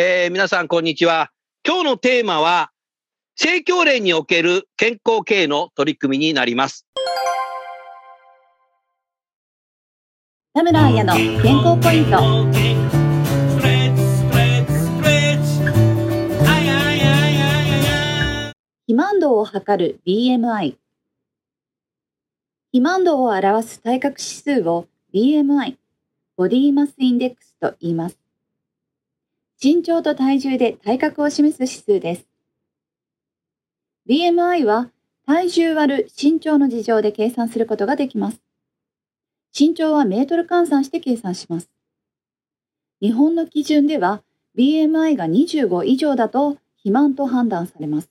えー皆さんこんにちは。今日のテーマは政教連における健康経営の取り組みになります。田村彩の健康ポイント。肥満度を測る BMI 肥満度を表す体格指数を BMI ボディマスインデックスと言います身長と体重で体格を示す指数です。BMI は体重割る身長の事情で計算することができます。身長はメートル換算して計算します。日本の基準では BMI が25以上だと肥満と判断されます。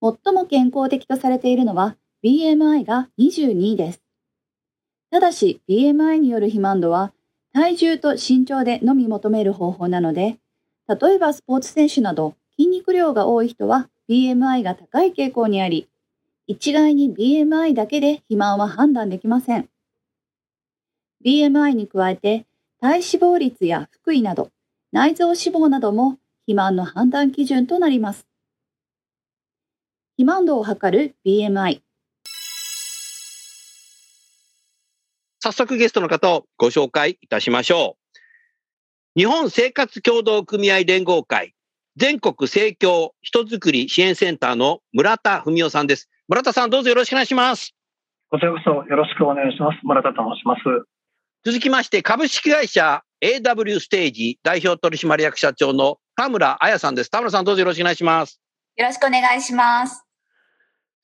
最も健康的とされているのは BMI が22です。ただし BMI による肥満度は体重と身長でのみ求める方法なので、例えばスポーツ選手など筋肉量が多い人は BMI が高い傾向にあり、一概に BMI だけで肥満は判断できません。BMI に加えて体脂肪率や腹囲など内臓脂肪なども肥満の判断基準となります。肥満度を測る BMI。早速ゲストの方をご紹介いたしましょう日本生活協同組合連合会全国政教人づくり支援センターの村田文夫さんです村田さんどうぞよろしくお願いしますこちらこそよろしくお願いします。村田と申します。続きまして、株式会社 AW ステージ代表取締役社長の田村彩さんです。田村さん、どうぞよろしくお願いします。よろしくお願いします。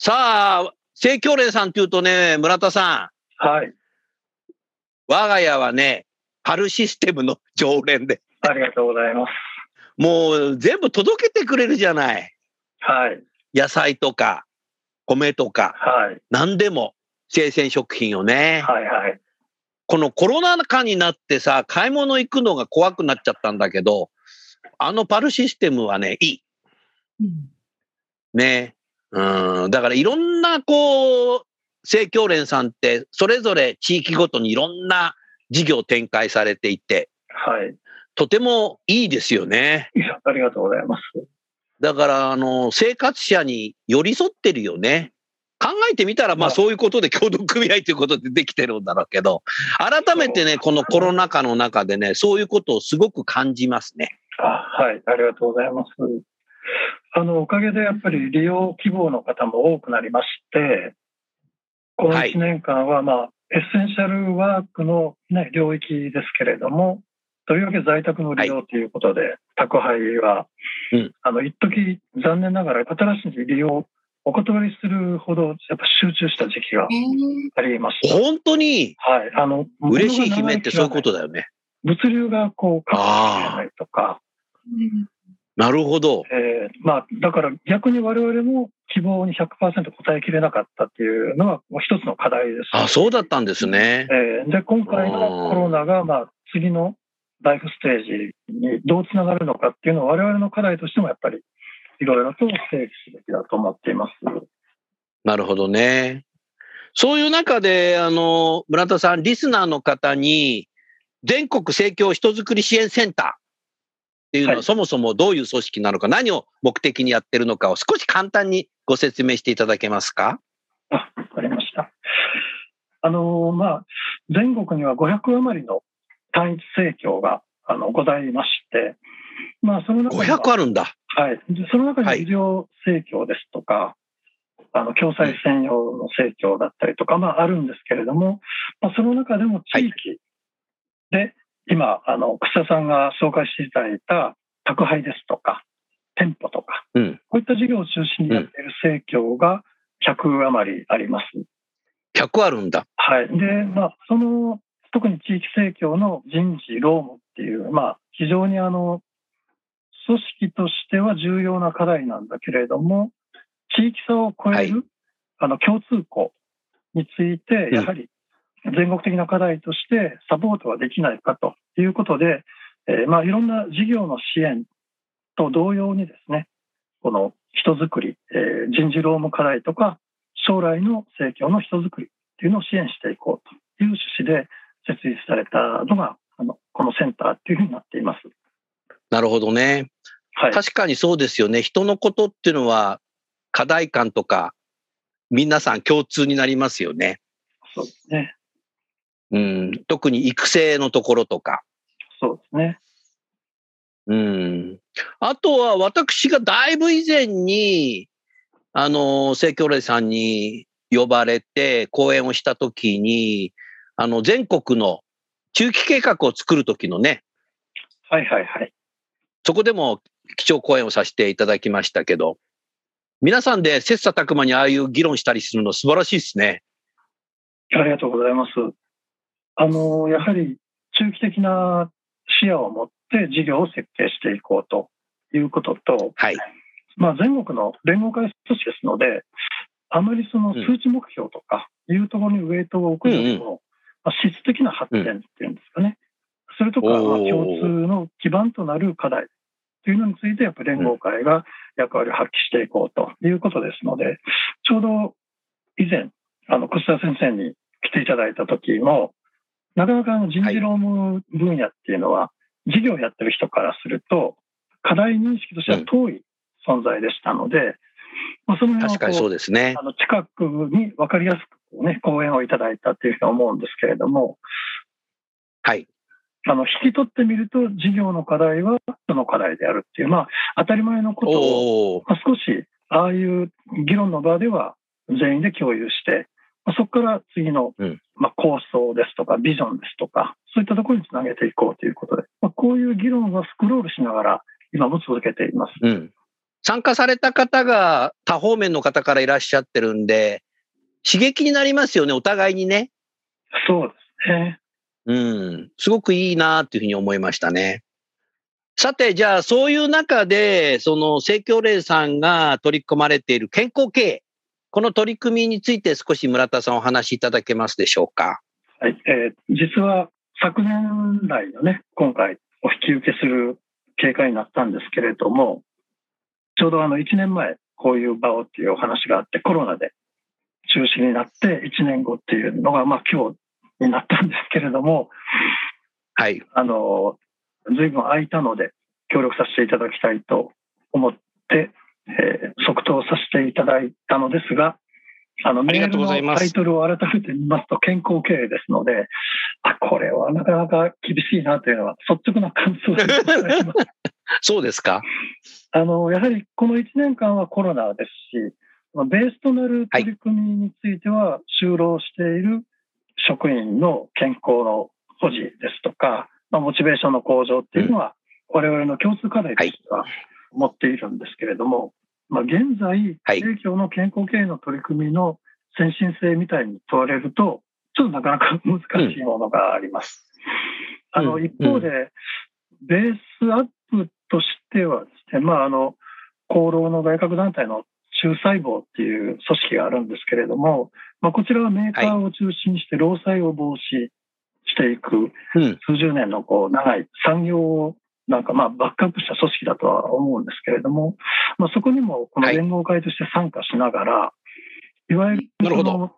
さあ、政教連さんというとね、村田さはい。ん、我が家はね、パルシステムの常連で、ありがとうございます。もう全部届けてくれるじゃない。はい。野菜とか、米とか、はい。何でも、生鮮食品をね。はい。はい。このコロナ禍になってさ、買い物行くのが怖くなっちゃったんだけど、あのパルシステムはね、いい。ね。うん。だからいろんな、こう、政教連さんって、それぞれ地域ごとにいろんな事業を展開されていて、はい。とてもいいですよね。いや、ありがとうございます。だから、あの、生活者に寄り添ってるよね。考えてみたら、まあまあそういうことで協同組合ということでできてるんだろうけど、改めてね、このコロナ禍の中でね、そういうことをすごく感じますね。あはい。ありがとうございます。あの、おかげでやっぱり利用希望の方も多くなりまして、このはい1年間は、まあ、エッセンシャルワークの、ね、領域ですけれども、とりわけ在宅の利用ということで、宅配は、うんあの、一時残念ながら新しい利用をお断りするほど、やっぱ集中した時期がありました。本当に？はい。あの、嬉しい悲鳴ってそういうことだ。だよね。物流がこう、確保しれないとか、なるほど。えーまあ、だから逆に我々も希望に100%応えきれなかったっていうのはもう一つの課題です。あ、そうだったんですね。えーで、今回のコロナが、まあ、次のライフステージにどうつながるのかっていうのを我々の課題としてもやっぱりいろいろと整理すべきだと思っています。なるほどね。そういう中で、あの、村田さん、リスナーの方に、全国政教人づくり支援センターっていうのは、はいそもそもどういう組織なのか、何を目的にやってるのかを少し簡単にご説明していただけますか？あ、わかりました。あの、まあ、全国には500余りの単一政教があのございまして、まあ、その中には500あるんだ。はい。でその中はいに医療生協ですとか、あの、共済専用の生協だったりとか、まあ、あるんですけれども、まあ、その中でも地域で、今、あの、草さんが紹介していただいた宅配ですとか、店舗とか、うん。こういった事業を中心にやっている生協が100余りあります。100あるんだ。はい。で、まあ、その、特に地域生協の人事、労務っていう、まあ、非常にあの、組織としては重要な課題なんだけれども、地域差を超える、はいあの、共通項について、うんやはり全国的な課題としてサポートはできないかということで、えーまあ、いろんな事業の支援と同様にですね、この人づくり、えー人事労務課題とか、将来の生協の人づくりっていうのを支援していこうという趣旨で設立されたのが、あのこのセンターっていうふうになっています。なるほどね。はい。確かにそうですよね。人のことっていうのは課題感とか皆さん共通になりますよね。そうですね。うん。特に育成のところとか。そうですね。うん。あとは私がだいぶ以前に、あの、聖教霊さんに呼ばれて講演をしたときに、あの、全国の中期計画を作るときのね、はいはいはい。そこでも基調講演をさせていただきましたけど、皆さんで切磋琢磨にああいう議論したりするの素晴らしいですね。ありがとうございます。あの、やはり中期的な視野を持って事業を設計していこうということと、はい。まあ、全国の連合会組織ですので、あまりその数値目標とかいうところにウェイトを置くよりも、まあ、質的な発展っていうんですかね。それとか、まあ共通の基盤となる課題というのについて、やっぱり連合会が役割を発揮していこうということですので、ちょうど以前、あの、楠田先生に来ていただいた時も、なかなかあの人事労務分野っていうのは、事業をやってる人からすると、課題認識としては遠い存在でしたので、まあ、その辺は確かにそうこですねう。あの近くに分かりやすく、ね、講演をいただいたというふうに思うんですけれども、はい。あの引き取ってみると、事業の課題はその課題であるっていう、まあ、当たり前のことを。まあ、少し、ああいう議論の場では全員で共有して、まあ、そこから次の、うんまあ、構想ですとか、ビジョンですとか、そういったところにつなげていこうということで、まあ、こういう議論はスクロールしながら、今も続けています。うん。参加された方が多方面の方からいらっしゃってるんで、刺激になりますよね、お互いにね。そうですね。うん。すごくいいなっていうふうに思いましたね。さて、じゃあ、そういう中で、その、聖教霊さんが取り組まれている健康経営、この取り組みについて少し村田さんお話しいただけますでしょうか？はい、えー実は昨年来のね、今回お引き受けする経過になったんですけれども、ちょうどあの1年前、こういう場をっていうお話があって、コロナで中止になって1年後っていうのが、まあ今日になったんですけれども、はい。あの、随分空いたので、協力させていただきたいと思って、えー即答させていただいたのですが、あの、メールのタイトルを改めて見ますと、健康経営ですので、あ、これはなかなか厳しいなというのは、率直な感想でございます。そうですか。あの、やはりこの1年間はコロナですし、まあベースとなる取り組みについては、就労している職員の健康の保持ですとか、まあ、モチベーションの向上っていうのは、我々の共通課題としては持っているんですけれども、まあ、現在、はい提供の健康経営の取り組みの先進性みたいに問われると、ちょっとなかなか難しいものがあります。あの、うん一方で、ベースアップとしてはですね、まあ、あの、厚労の外郭団体の中細胞っていう組織があるんですけれども、まあ、こちらはメーカーを中心にして労災を防止していく、うん。数十年のこう長い産業をなんかまあバックアップした組織だとは思うんですけれども、まあ、そこにもこの連合会として参加しながら、い、わゆるなるほど。その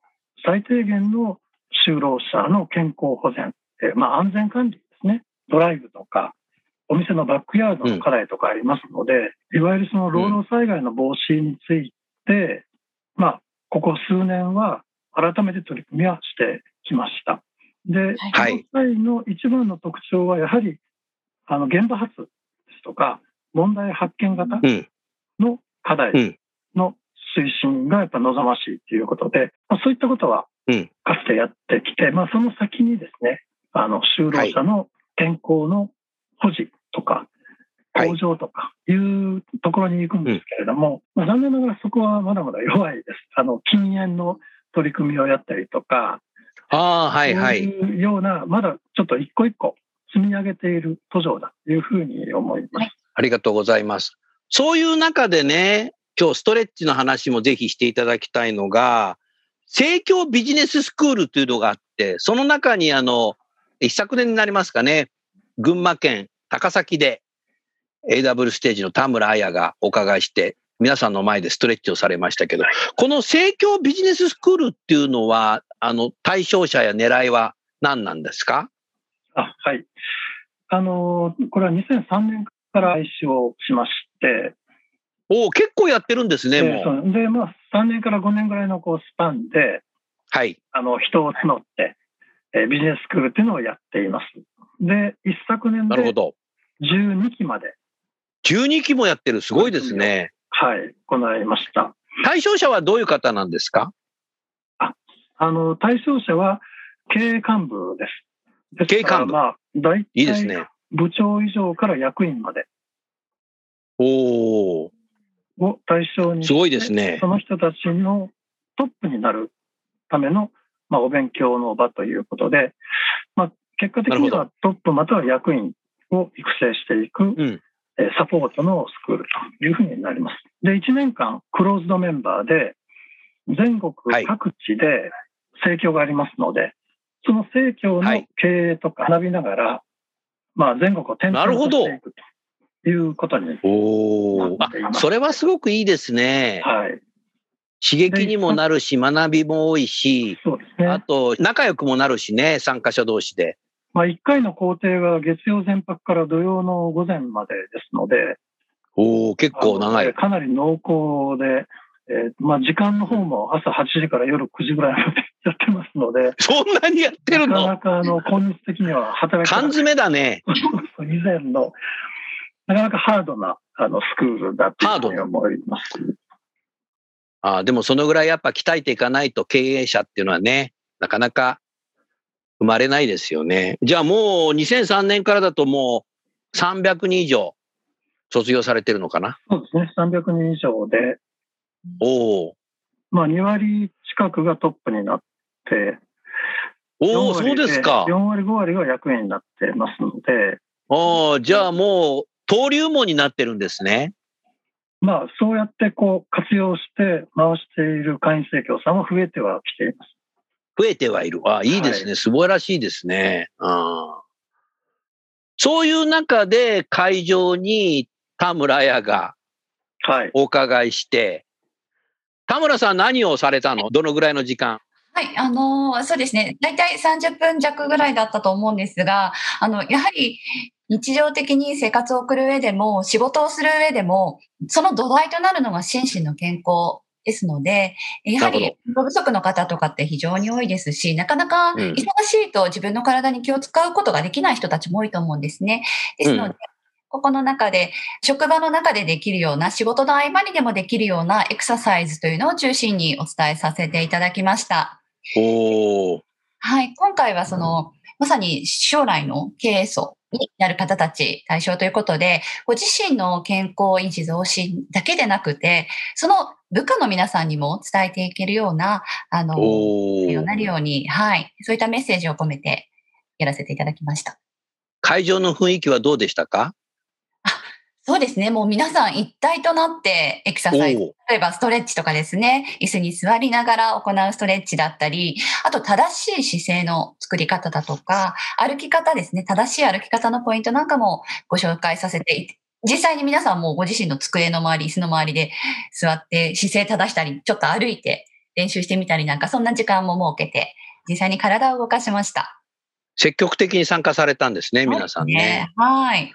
最低限の就労者の健康保全、えーまあ安全管理ですね、ドライブとか、お店のバックヤードの課題とかありますので、いわゆるその労働災害の防止について、まあ、ここ数年は改めて取り組みはしてきました。で、はい。この際の一番の特徴は、やはり、あの、現場発でしとか、問題発見型うんの課題うんの推進がやっぱ望ましいということで、まあ、そういったことはうんかつてやってきて、まあ、その先にですね、あの就労者の健康の保持とか、はい向上とかいうところに行くんですけれども、まあ、残念ながらそこはまだまだ弱いです。あの禁煙の取り組みをやったりとか、ああ、はいはい。いうような、まだちょっと一個一個積み上げている途上だというふうに思います。ありがとうございます。そういう中でね、今日ストレッチの話もぜひしていただきたいのが、盛況ビジネススクールというのがあって、その中にあの、一昨年になりますかね、群馬県高崎で AW ステージの田村彩がお伺いして、皆さんの前でストレッチをされましたけど、この盛況ビジネススクールっていうのは、あの、対象者や狙いは何なんですか？あはい。あの、これは2003年から開始をしまして、おお、結構やってるんですね、でも。そううでまあ、3年から5年ぐらいのこうスパンで、はい。あの人を募って、えービジネススクールっていうのをやっています。で、一昨年でなるほど。12期まで、12期もやってる。すごいですね。はい、行いました。対象者はどういう方なんですか？あの、対象者は経営幹部です。ですから経営幹部まあ、大いいです体ね。部長以上から役員までおお、を対象にすごいですねその人たちのトップになるための、まあ、お勉強の場ということで、まあ、結果的になはトップまたは役員を育成していく、うん。えーサポートのスクールというふうになります。で、1年間クローズドメンバーで全国はい各地で盛況がありますので、その盛況のはい経営とか学びながら、まあ、全国を転々としていくということに、おお。あなっていま、すそれはすごくいいですね。はい、刺激にもなるし、学びも多いし、そうですね。あと、仲良くもなるしね、参加者同士で。まあ、1回の工程が月曜全泊から土曜の午前までですので、おお、結構長い。かなり濃厚で、えーまあ、時間の方も朝8時から夜9時ぐらいまでやってますので、そんなにやってるなかのなかあの効率的には働き缶詰だね。以前の、なかなかハードなあのスクールだというふうに思います。あーでもそのぐらいやっぱ鍛えていかないと経営者っていうのはね、なかなか生まれないですよね。じゃあもう2003年からだともう300人以上卒業されてるのかな？そうですね、300人以上で、おお。まあ、2割近くがトップになって、おお、4割そうですか4。割、5割が役員になってますので、ああ、じゃあもう登竜門になってるんですね。まあ、そうやってこう活用して回している会員生協さんは増えてはきています。増えてはいる。ああ、いいですね。素晴らしいですね。ああそういう中で会場に田村屋がはい。お伺いして、田村さん何をされたの？どのぐらいの時間？はい、あのーそうですね。大体30分弱ぐらいだったと思うんですが、あの、やはり日常的に生活を送る上でも、仕事をする上でも、その土台となるのが心身の健康ですので、やはり運動不足の方とかって非常に多いですし、なかなかん。忙しいと自分の体に気を使うことができない人たちも多いと思うんですね。ですので、うんここの中で、職場の中でできるような、仕事の合間にでもできるようなエクササイズというのを中心にお伝えさせていただきました。おお。はい。今回はその、まさに将来の経営層になる方たち対象ということで、ご自身の健康維持増進だけでなくて、その部下の皆さんにも伝えていけるような、あの。なるように、はい。そういったメッセージを込めてやらせていただきました。会場の雰囲気はどうでしたか？そうですね。もう皆さん一体となってエクササイズ。例えばストレッチとかですね、椅子に座りながら行うストレッチだったり、あと正しい姿勢の作り方だとか、歩き方ですね、正しい歩き方のポイントなんかもご紹介させていて、実際に皆さんもご自身の机の周り、椅子の周りで座って姿勢正したり、ちょっと歩いて練習してみたりなんか、そんな時間も設けて、実際に体を動かしました。積極的に参加されたんですね、皆さんね。はい。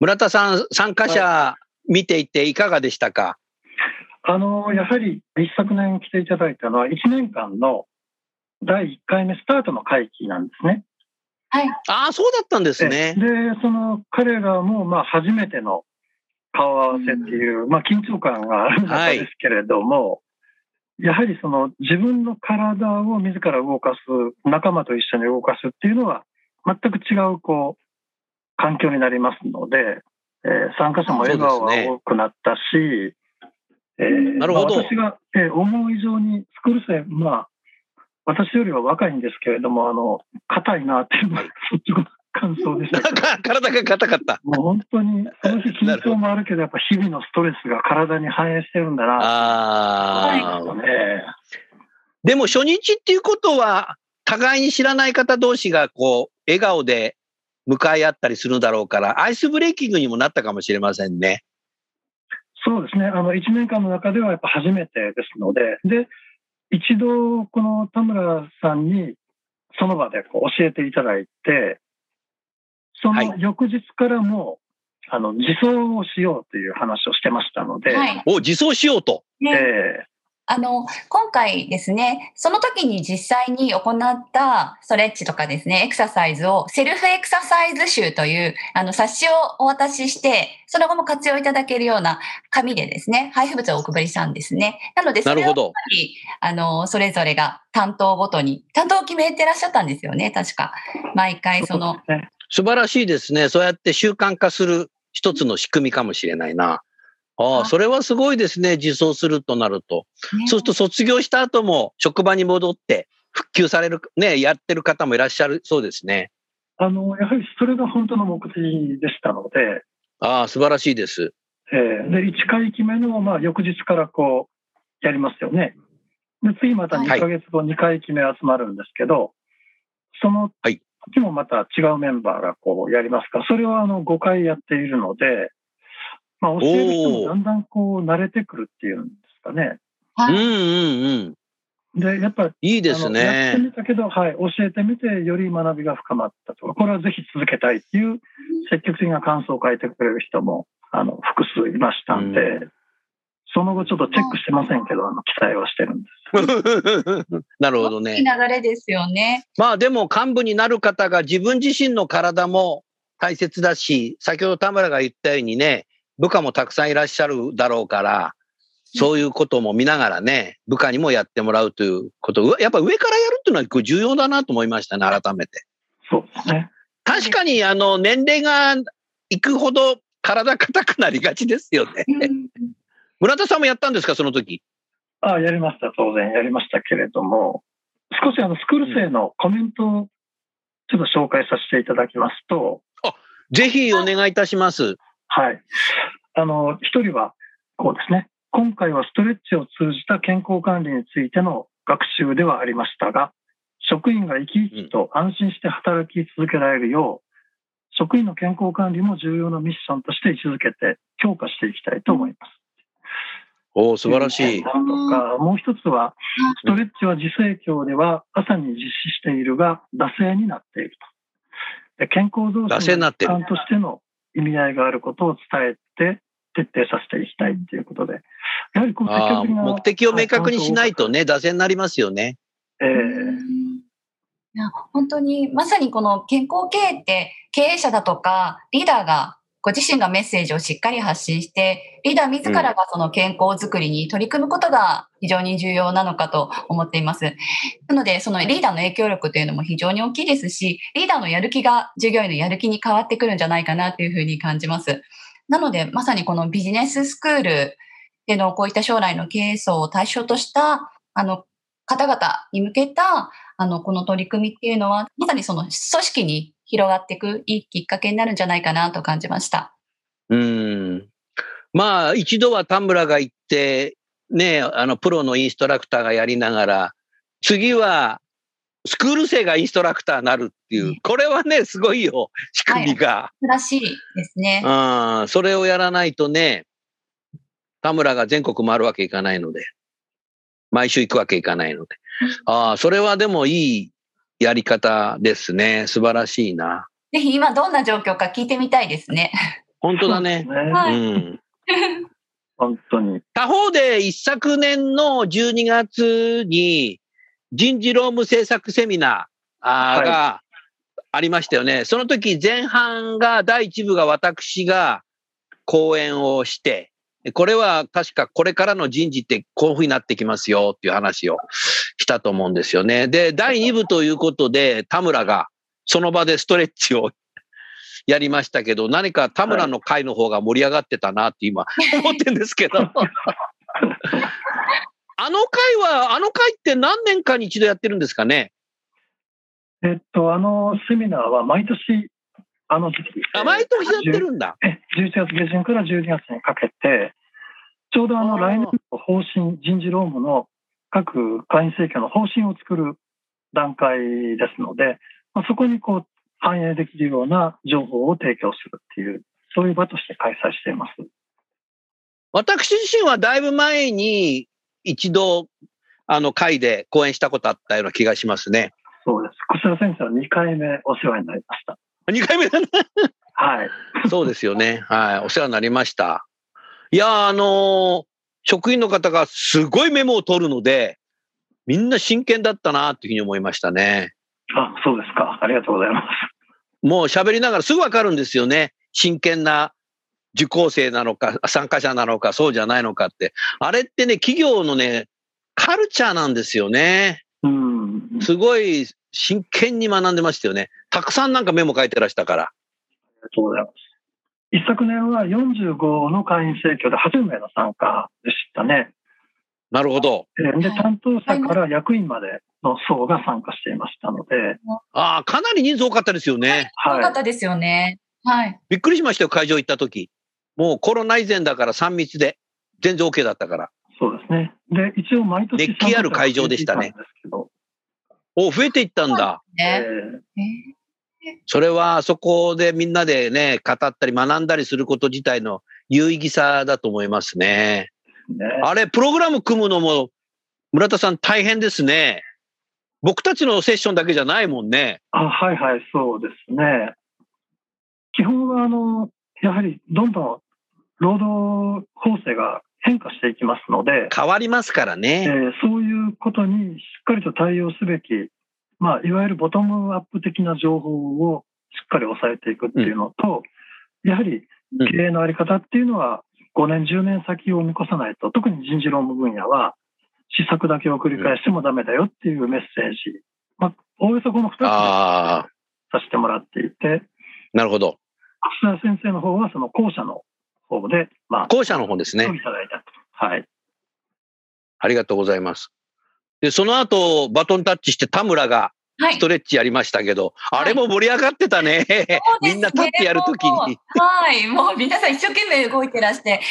村田さん、参加者見ていていかがでしたか？あの、やはり一昨年来ていただいたのは1年間の第1回目スタートの会期なんですね。はい。ああ、そうだったんですね。で、その彼らもまあ初めての顔合わせっていう、まあ緊張感がある中はいですけれども、やはりその自分の体を自ら動かす、仲間と一緒に動かすっていうのは全く違うこう環境になりますので、えー参加者も笑顔が多くなったし、えーなるほど。まあ私が、えー思う以上にスクール生、まあ、私よりは若いんですけれども、あの、硬いなっていうのが率直な感想でした。なんか体が硬かった。もう本当に、その日緊張もあるけど、やっぱ日々のストレスが体に反映してるんだな。ああ、とね。でも初日っていうことは、互いに知らない方同士がこう、笑顔で向かい合ったりするだろうから、アイスブレーキングにもなったかもしれませんね。そうですね。あの、1年間の中ではやっぱ初めてですので、で、一度、この田村さんに、その場でこう教えていただいて、そはいの翌日からも、あの、自走をしようという話をしてましたので、はい。お、自走しようと。ねえあの、今回ですね、その時に実際に行ったストレッチとかですね、エクササイズをセルフエクササイズ集というあの冊子をお渡しして、その後も活用いただけるような紙でですね、配布物をお配りしたんですね。なので、それをなるほど。あの、それぞれが担当ごとに、担当を決めてらっしゃったんですよね、確か。毎え回その、素晴らしいですね。そうやって習慣化する一つの仕組みかもしれないな。ああ、それはすごいですね。自走するとなると。ねそうすると卒業した後も職場に戻って復旧される、ね、やってる方もいらっしゃるそうですね。あの、やはりそれが本当の目的でしたので、ああ、素晴らしいです。えーで、1回期目の、まあ、翌日からこう、やりますよね。で、次また2ヶ月後、2回期目集まるんですけど、そのはい時もまた違うメンバーがこうやりますから、それはあの5回やっているので、まあ、教える人もだんだんこう慣れてくるっていうんですかね。うんはいうんうん。で、やっぱり、いいですあのやってね。みたけど、はい、教えてみて、より学びが深まったとか、これはぜひ続けたいっていう積極的な感想を書いてくれる人も、あの、複数いましたんで、うその後ちょっとチェックしてませんけど、あの、期待はしてるんです。なるほどいいね。流れですよね。まあでも幹部になる方が自分自身の体も大切だし、先ほど田村が言ったようにね、部下もたくさんいらっしゃるだろうから、そういうことも見ながらね、部下にもやってもらうということ、やっぱ上からやるっていうのは重要だなと思いましたね、改めて。そうですね。確かにあの年齢がいくほど体硬くなりがちですよね。うん村田さんもやったんですか、その時？ああ、やりました、当然やりましたけれども、少しあの、スクール生のコメントをちょっと紹介させていただきますと、ぜひお願いいたします。はい。あの、一人は、こうですね。今回はストレッチを通じた健康管理についての学習ではありましたが、職員が生き生きと安心して働き続けられるよう、職員の健康管理も重要なミッションとして位置づけて強化していきたいと思います。おお、素晴らしい。とか、もう一つは、ストレッチは自生協では朝に実施しているが、惰性になっていると。で健康増進の一環としての意味合いがあることを伝えて、徹底させていきたいということで、やはりこう積ああ極的な目的を明確にしないとね、はい打線になりますよね。ええ。いや本当にまさにこの健康経営って経営者だとかリーダーがご自身がメッセージをしっかり発信してリーダー自らがその健康づくりに取り組むことが非常に重要なのかと思っています。なのでそのリーダーの影響力というのも非常に大きいですしリーダーのやる気が従業員のやる気に変わってくるんじゃないかなというふうに感じます。なのでまさにこのビジネススクールでのこういった将来の経営層を対象としたあの方々に向けたあの、この取り組みっていうのは、まさにその組織に広がっていくいいきっかけになるんじゃないかなと感じました。うん。まあ、一度は田村が行って、ね、あの、プロのインストラクターがやりながら、次は、スクール生がインストラクターになるっていう、これはね、すごいよ、仕組みが。素晴らしいですね。うん、それをやらないとね、田村が全国回るわけいかないので、毎週行くわけいかないので。ああ、それはでもいいやり方ですね。素晴らしいな。ぜひ今どんな状況か聞いてみたいですね。本当だね。はいうん。本当に。他方で一昨年の12月に人事労務政策セミナーがありましたよね。その時前半が、第一部が私が講演をして、これは確かこれからの人事ってこういうふうになってきますよっていう話をしたと思うんですよね。で、第二部ということで、田村がその場でストレッチを やりましたけど、何か田村の会の方が盛り上がってたなって今思ってるんですけど。あの会は、あの会って何年かに一度やってるんですかね？えっと、あのセミナーは毎年、あの時期、あ、毎年やってるんだ。え11月下旬から12月にかけて、ちょうどあの来年の方針、人事労務の各会員政協の方針を作る段階ですので、まあ、そこにこう反映できるような情報を提供するっていう、そういう場として開催しています。私自身はだいぶ前に一度、あの会で講演したことあったような気がしますね。そうです。楠田先生は2回目お世話になりました。2回目だね。はい。そうですよね。はい。お世話になりました。いやー、あのー職員の方がすごいメモを取るので、みんな真剣だったなというふうに思いましたね。あ、そうですか。ありがとうございます。もう喋りながらすぐわかるんですよね。真剣な受講生なのか、参加者なのか、そうじゃないのかって。あれってね、企業のね、カルチャーなんですよね。うん。すごい真剣に学んでましたよね。たくさんなんかメモ書いてらしたから。ありがとうございます。一昨年は45の会員請求で8名の参加でしたね。なるほど。えーで、担当者から役員までの層が参加していましたので、ああ、かなり人数多かったですよね。多はい。かったですよね。はい。びっくりしましたよ、会場行った時。もうコロナ以前だから3密で。全然 OK だったから。そうですね。で、一応毎年熱気ある会場でしたねですけど、お増えていったんだ。えね。それはあそこでみんなでね、語ったり学んだりすること自体の有意義さだと思いますね。ねあれ、プログラム組むのも、村田さん大変ですね。僕たちのセッションだけじゃないもんね。あはいはい、そうですね。基本は、あの、やはりどんどん労働構成が変化していきますので、変わりますからえね。ーそういうことにしっかりと対応すべき、まあ、いわゆるボトムアップ的な情報をしっかり抑えていくっていうのと、やはりうん。経営のあり方っていうのは、5年、10年先を見越さないと、特に人事労務分野は、施策だけを繰り返してもダメだよっていうメッセージ、まあ、おおよそこの2つさせてもらっていて、なるほど。楠田先生の方はその後者の方で、まあ、後者の方ですねご。いただいたと。はい。ありがとうございます。で、その後、バトンタッチして田村がはいス。トレッチやりましたけど、あれも盛り上がってたね。みんな立ってやるときに。はい。もう皆さん一生懸命動いてらして、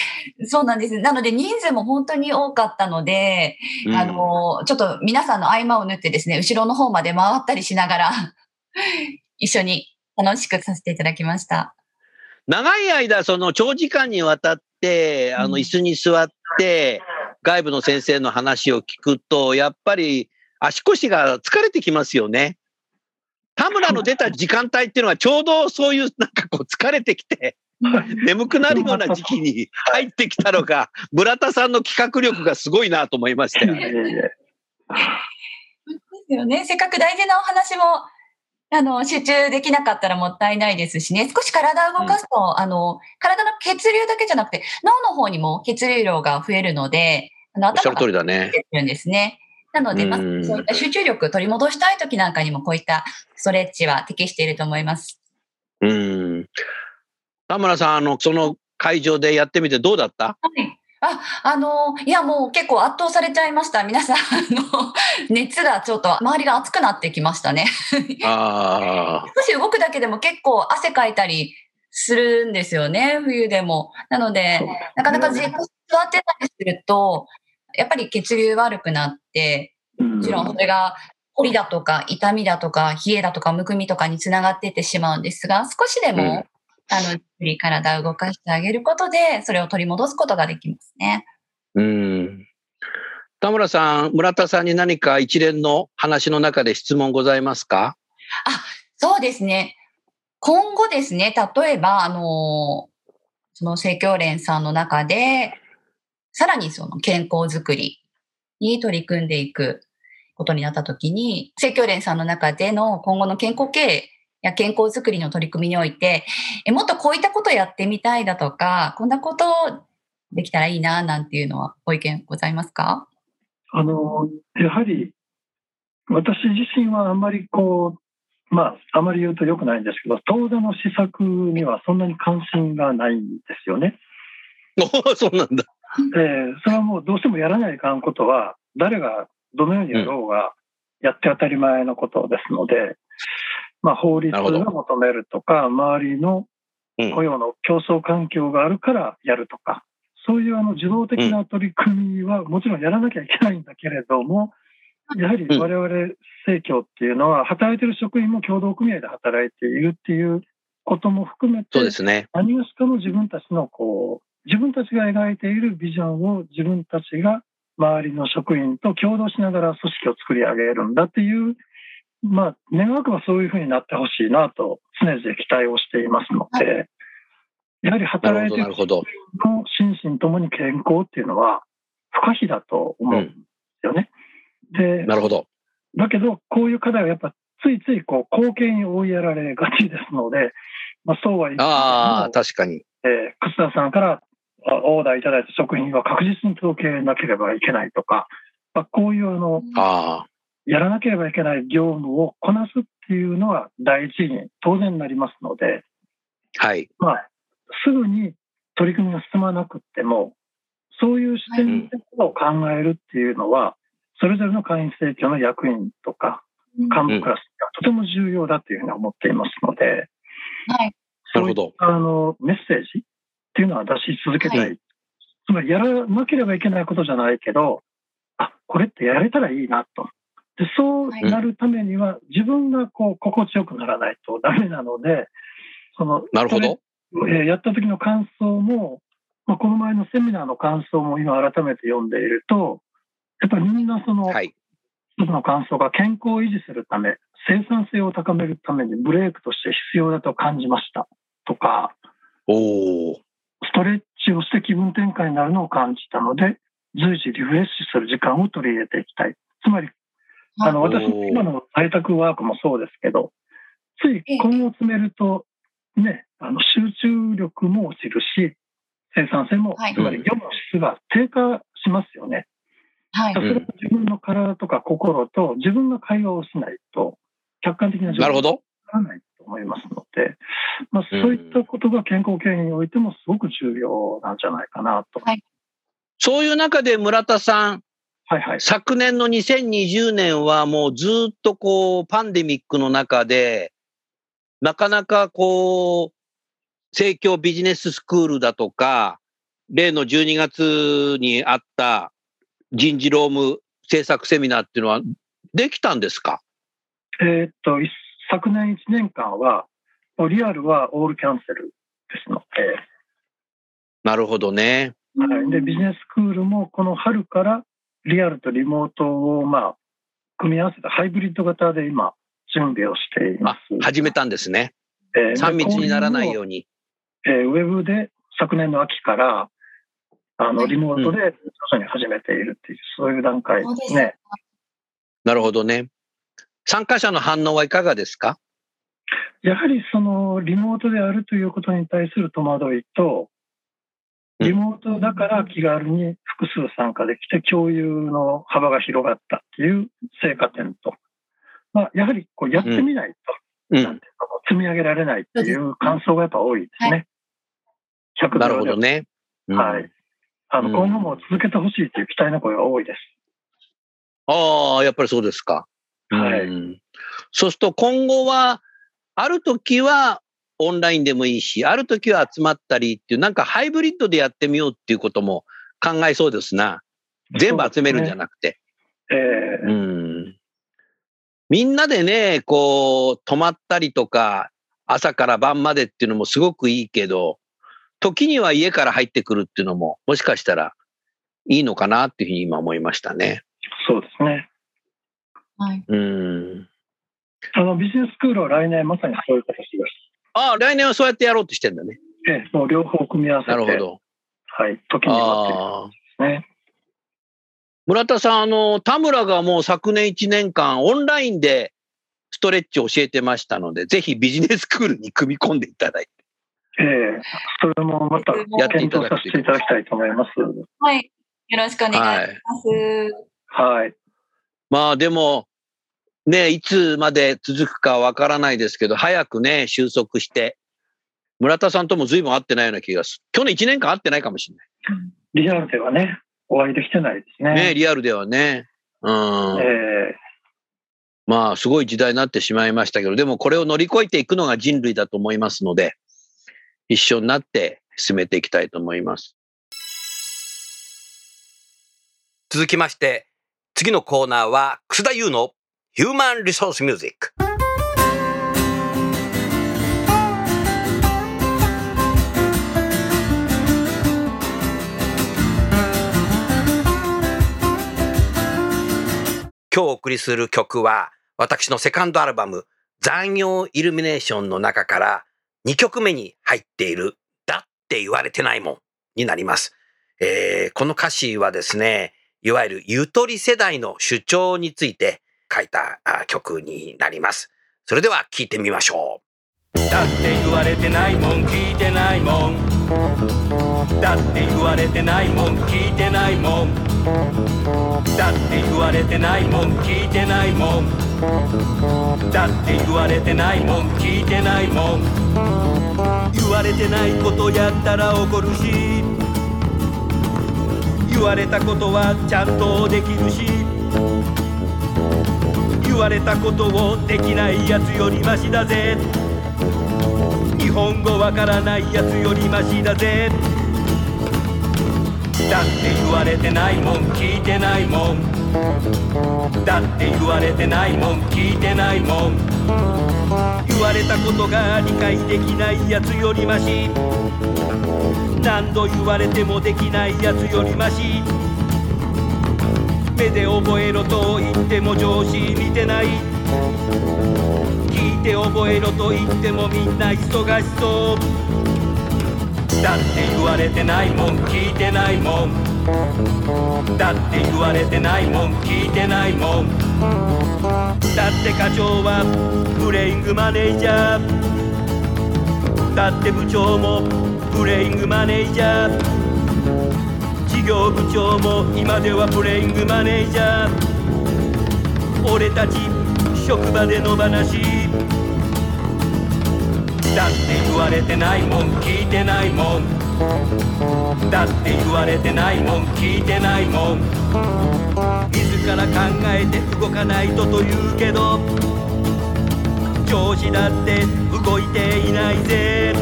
そうなんです。なので人数も本当に多かったので、うんあの、ちょっと皆さんの合間を縫ってですね、後ろの方まで回ったりしながら、一緒に楽しくさせていただきました。長い間、その長時間にわたって、あの、うん椅子に座って、外部の先生の話を聞くと、やっぱり足腰が疲れてきますよね。田村の出た時間帯っていうのはちょうどそういうなんかこう疲れてきて、眠くなるような時期に入ってきたのが、村田さんの企画力がすごいなと思いましたよね。ですよね。せっかく大事なお話も、あの、集中できなかったらもったいないですしね。少し体を動かすと、あの、体の血流だけじゃなくて、脳の方にも血流量が増えるので、あの、頭が通りだね。出てるんですね。なので、まあ、うんそういった集中力取り戻したい時なんかにも、こういったストレッチは適していると思います。うん。田村さん、あの、その会場でやってみてどうだった？はい。あ、あの、いや、もう結構圧倒されちゃいました。皆さん、あの、熱がちょっと、周りが熱くなってきましたね。ああ。少し動くだけでも結構汗かいたりするんですよね、冬でも。なので、なかなかじっと座ってたりすると、やっぱり血流悪くなって、うんもちろんそれが凝りだとか痛みだとか冷えだとかむくみとかにつながっていってしまうんですが、少しでも、うんあの、ゆっくり体を動かしてあげることで、それを取り戻すことができますね。うん。田村さん、村田さんに何か一連の話の中で質問ございますか？そうですね。今後ですね、例えば、あの、その生協連さんの中で、さらにその健康づくりに取り組んでいくことになったときに、生協連さんの中での今後の健康経営や健康づくりの取り組みにおいて、えもっとこういったことやってみたいだとか、こんなことできたらいいな、なんていうのはご意見ございますか？あの、やはり、私自身はあんまりこう、まあ、あまり言うと良くないんですけど、当座の施策にはそんなに関心がないんですよね。おそうなんだ。えーそれはもうどうしてもやらないかんことは、誰がどのようにやろうが、やって当たり前のことですので、まあ、法律が求めるとか、周りのうん。雇用の競争環境があるからやるとか、そういうあの受動的な取り組みはもちろんやらなきゃいけないんだけれども、やはり我々生協っていうのは、働いてる職員も協同組合で働いているっていうことも含めて、そうですね。何がしかの自分たちのこう、自分たちが描いているビジョンを自分たちが周りの職員と共同しながら組織を作り上げるんだっていう、まあ、願わくばそういうふうになってほしいなと常々期待をしていますので、やはりな働いるほど、なるほど。ている職員の心身ともに健康っていうのは不可避だと思うんですよね。で、なるほど。だけど、こういう課題はやっぱついついこう貢献に追いやられがちですので、まあ、そうは言ってもああ、確かに。えー、楠田さんからあオーダーいただいた食品は確実に届けなければいけないとか、まあ、こういうあのああ、やらなければいけない業務をこなすっていうのは第一に当然なりますので、はい。まあ、すぐに取り組みが進まなくっても、そういう視点でを考えるっていうのは、それぞれの会員生協の役員とか幹部クラスがとても重要だというふうに思っていますので、はい。なるほど。あのメッセージっていうのは出し続けたい。はつまりやらなければいけないことじゃないけど、あ、これってやれたらいいなと。でそうなるためには、自分がこう心地よくならないとダメなので、そのなるほど。えーやった時の感想も、まあ、この前のセミナーの感想も今改めて読んでいると、やっぱりみんなその、はい。一つの感想が健康を維持するため、生産性を高めるためにブレークとして必要だと感じましたとか、おお。ストレッチをして気分転換になるのを感じたので、随時リフレッシュする時間を取り入れていきたい。つまり、あの、私の今の在宅ワークもそうですけど、つい根を詰めると、ね、あの、集中力も落ちるし、生産性も、はいつまり業務の質が低下しますよね。はいそ。れは自分の体とか心と自分が会話をしないと、客観的な状況にななるほど。らないと思いますので、まあ、うんそういったことが健康経営においてもすごく重要なんじゃないかなと。はいそういう中で村田さん、はいはい。昨年の2020年はもうずっとこうパンデミックの中で、なかなかこう、盛況ビジネススクールだとか、例の12月にあった人事労務政策セミナーっていうのはできたんですか？えーっと、い昨年1年間は、リアルはオールキャンセルですのなるほどね。で、はい、でビジネススクールもこの春からリアルとリモートを、まあ、組み合わせたハイブリッド型で今、準備をしていまあす。、始めたんですね。えー3密にならないよううに。えーウェブで昨年の秋から、あの、はいリモートで徐々に始めているっていう、そういう段階ですね。なるほどね。参加者の反応はいかがですか？やはりそのリモートであるということに対する戸惑いと、うんリモートだから気軽に複数参加できて共有の幅が広がったっていう成果点と、まあ、やはりこうやってみないと、積み上げられないっていう感想がやっぱ多いですね。100なるほどね。うんはい。あの、うん今後も続けてほしいという期待の声が多いです。ああ、やっぱりそうですか。はいうんそうすると今後は、ある時はオンラインでもいいし、ある時は集まったりっていう、なんかハイブリッドでやってみようっていうことも考えそうですな。全部集めるんじゃなくて。えーうん。みんなでね、こう、泊まったりとか、朝から晩までっていうのもすごくいいけど、時には家から入ってくるっていうのも、もしかしたらいいのかなっていうふうに今思いましたね。そうですね。はい。うん。あの、ビジネススクールは来年まさにそういう形です。ああ、来年はそうやってやろうとしてんだね。ええもう両方組み合わせて、なるほど。はい、時にはって。ですね。村田さん、あの、田村がもう昨年1年間オンラインでスストレッチを教えてましたので、ぜひビジネススクールに組み込んでいただいて。ええそれもまたやってい検ただく討させていただきたいと思います。はい。よろしくお願いします。はい。まあでも、ね、いつまで続くかわからないですけど、早くね、収束して、村田さんとも随分会ってないような気がする。去年1年間会ってないかもしれリアルではね、お会いできてないですね。ない。ね、リアルではね。うん。ええまあ、すごい時代になってしまいましたけど、でもこれを乗り越えていくのが人類だと思いますので、一緒になって進めていきたいと思います。続きまして、次のコーナーは、楠田優のヒューマンリソースミュージック。今日お送りする曲は、私のセカンドアルバム、残業イルミネーションの中から2曲目に入っている、だって言われてないもんになります。えーこの歌詞はですね、いわゆるゆとり世代の主張について書いた曲になります。それでは聴いてみましょう。だって言われてないもん聞いてないもん。だって言われてないもん聞いてないもん。だって言われてないもん聞いてないもん。だって言われてないもん聞いてないもん。言われてないことやったら怒るし。言われたことはちゃんとできるし。われたことをできないやつよりマシだぜ。日本語わからないやつよりマシだぜ。だって言われてないもん聞いてないもん。だって言われてないもん聞いてないもん。言われたことが理解できないやつよりマシ。何度言われてもできないやつよりマシ。目で覚えろと言っても上司見てない聞いて覚えろと言ってもみんな忙しそうだって言われてないもん聞いてないもん。だって言われてないもん聞いてないもん。だって課長はプレイングマネージャー。だって部長もプレイングマネージャー。業部長も今ではプレイングマネージャー俺たち職場での話だって言われてないもん。聞いてないもんだって言われてないもん。聞いてないもん。自ら考えて動かないとと言うけど。上司だって動いていないぜ。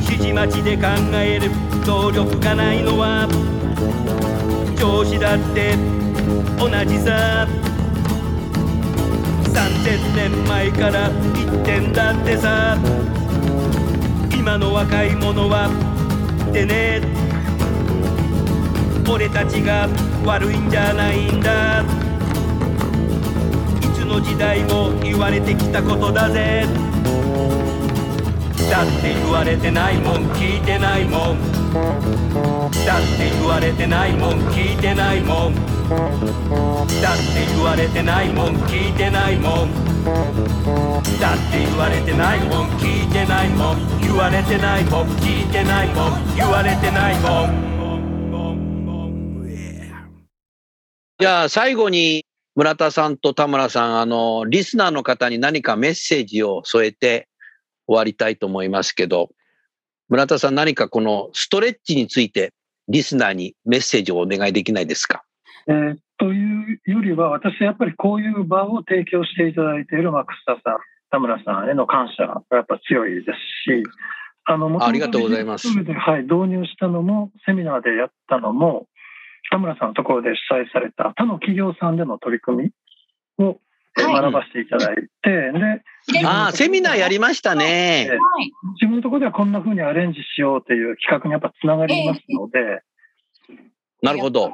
指示待ちで考える。能力がないのは上司だって同じさ。3000年前から言ってんだってさ。今の若い者はってね。俺たちが悪いんじゃないんだ。いつの時代も言われてきたことだぜ。だって言われてないもん聞いてないもん。だって言われてないもん聞いてないもん。だって言われてないもん聞いてないもん。だって言われてないもん聞いてないもん。言われてないもん聞いてないもん。言われてないもん。じゃあ最後に村田さんと田村さん、あの、リスナーの方に何かメッセージを添えて終わりたいと思いますけど、村田さん何かこのストレッチについてリスナーにメッセージをお願いできないですか？えーというよりは、私はやっぱりこういう場を提供していただいている、まあ、楠田さん、田村さんへの感謝がやっぱ強いですし、あの、ありがとうございます。はい、導入したのも、セミナーでやったのも、田村さんのところで主催された他の企業さんでの取り組みを学ばせていただいて、で、ああ、セミナーやりましたね。はい。自分のところではこんな風にアレンジしようという企画にやっぱつながりますので、なるほど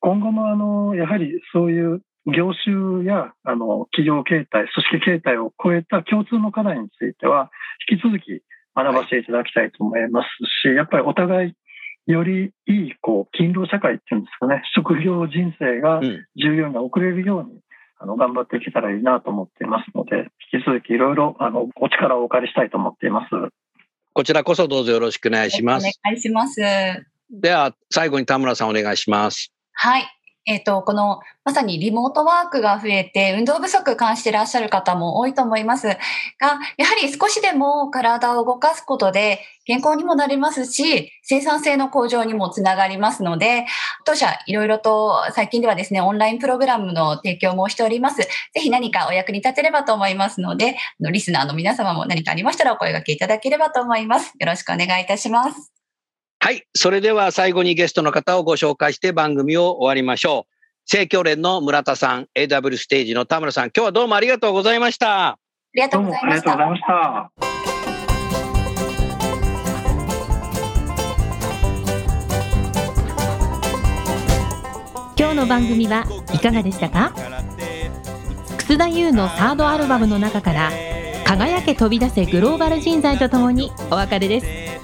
今後もあのやはりそういう業種やあの企業形態、組織形態を超えた共通の課題については、引き続き学ばせていただきたいと思いますし、やっぱりお互いよりいいこう勤労社会っていうんですかね、職業人生がうん。従業員が送れるように、あの頑張っていけたらいいなと思っていますので、引き続きいろいろあのお力をお借りしたいと思っています。こちらこそどうぞよろしくお願いします。お願いします。では、最後に田村さんお願いします。はい。えっ、と、この、まさにリモートワークが増えて、運動不足感じてらっしゃる方も多いと思いますが、やはり少しでも体を動かすことで、健康にもなりますし、生産性の向上にもつながりますので、当社いろいろと最近ではですね、オンラインプログラムの提供もしております。ぜひ何かお役に立てればと思いますので、リスナーの皆様も何かありましたらお声掛けいただければと思います。よろしくお願いいたします。はい。それでは最後にゲストの方をご紹介して番組を終わりましょう。生協連の村田さん、AW ステージの田村さん、今日はどうもありがとうございました。ありがとどううございましたもありがとうご。ざいました。今日の番組はいかがでしたか？楠田優のサードアルバムの中から「輝け飛び出せグローバル人材」とともにお別れです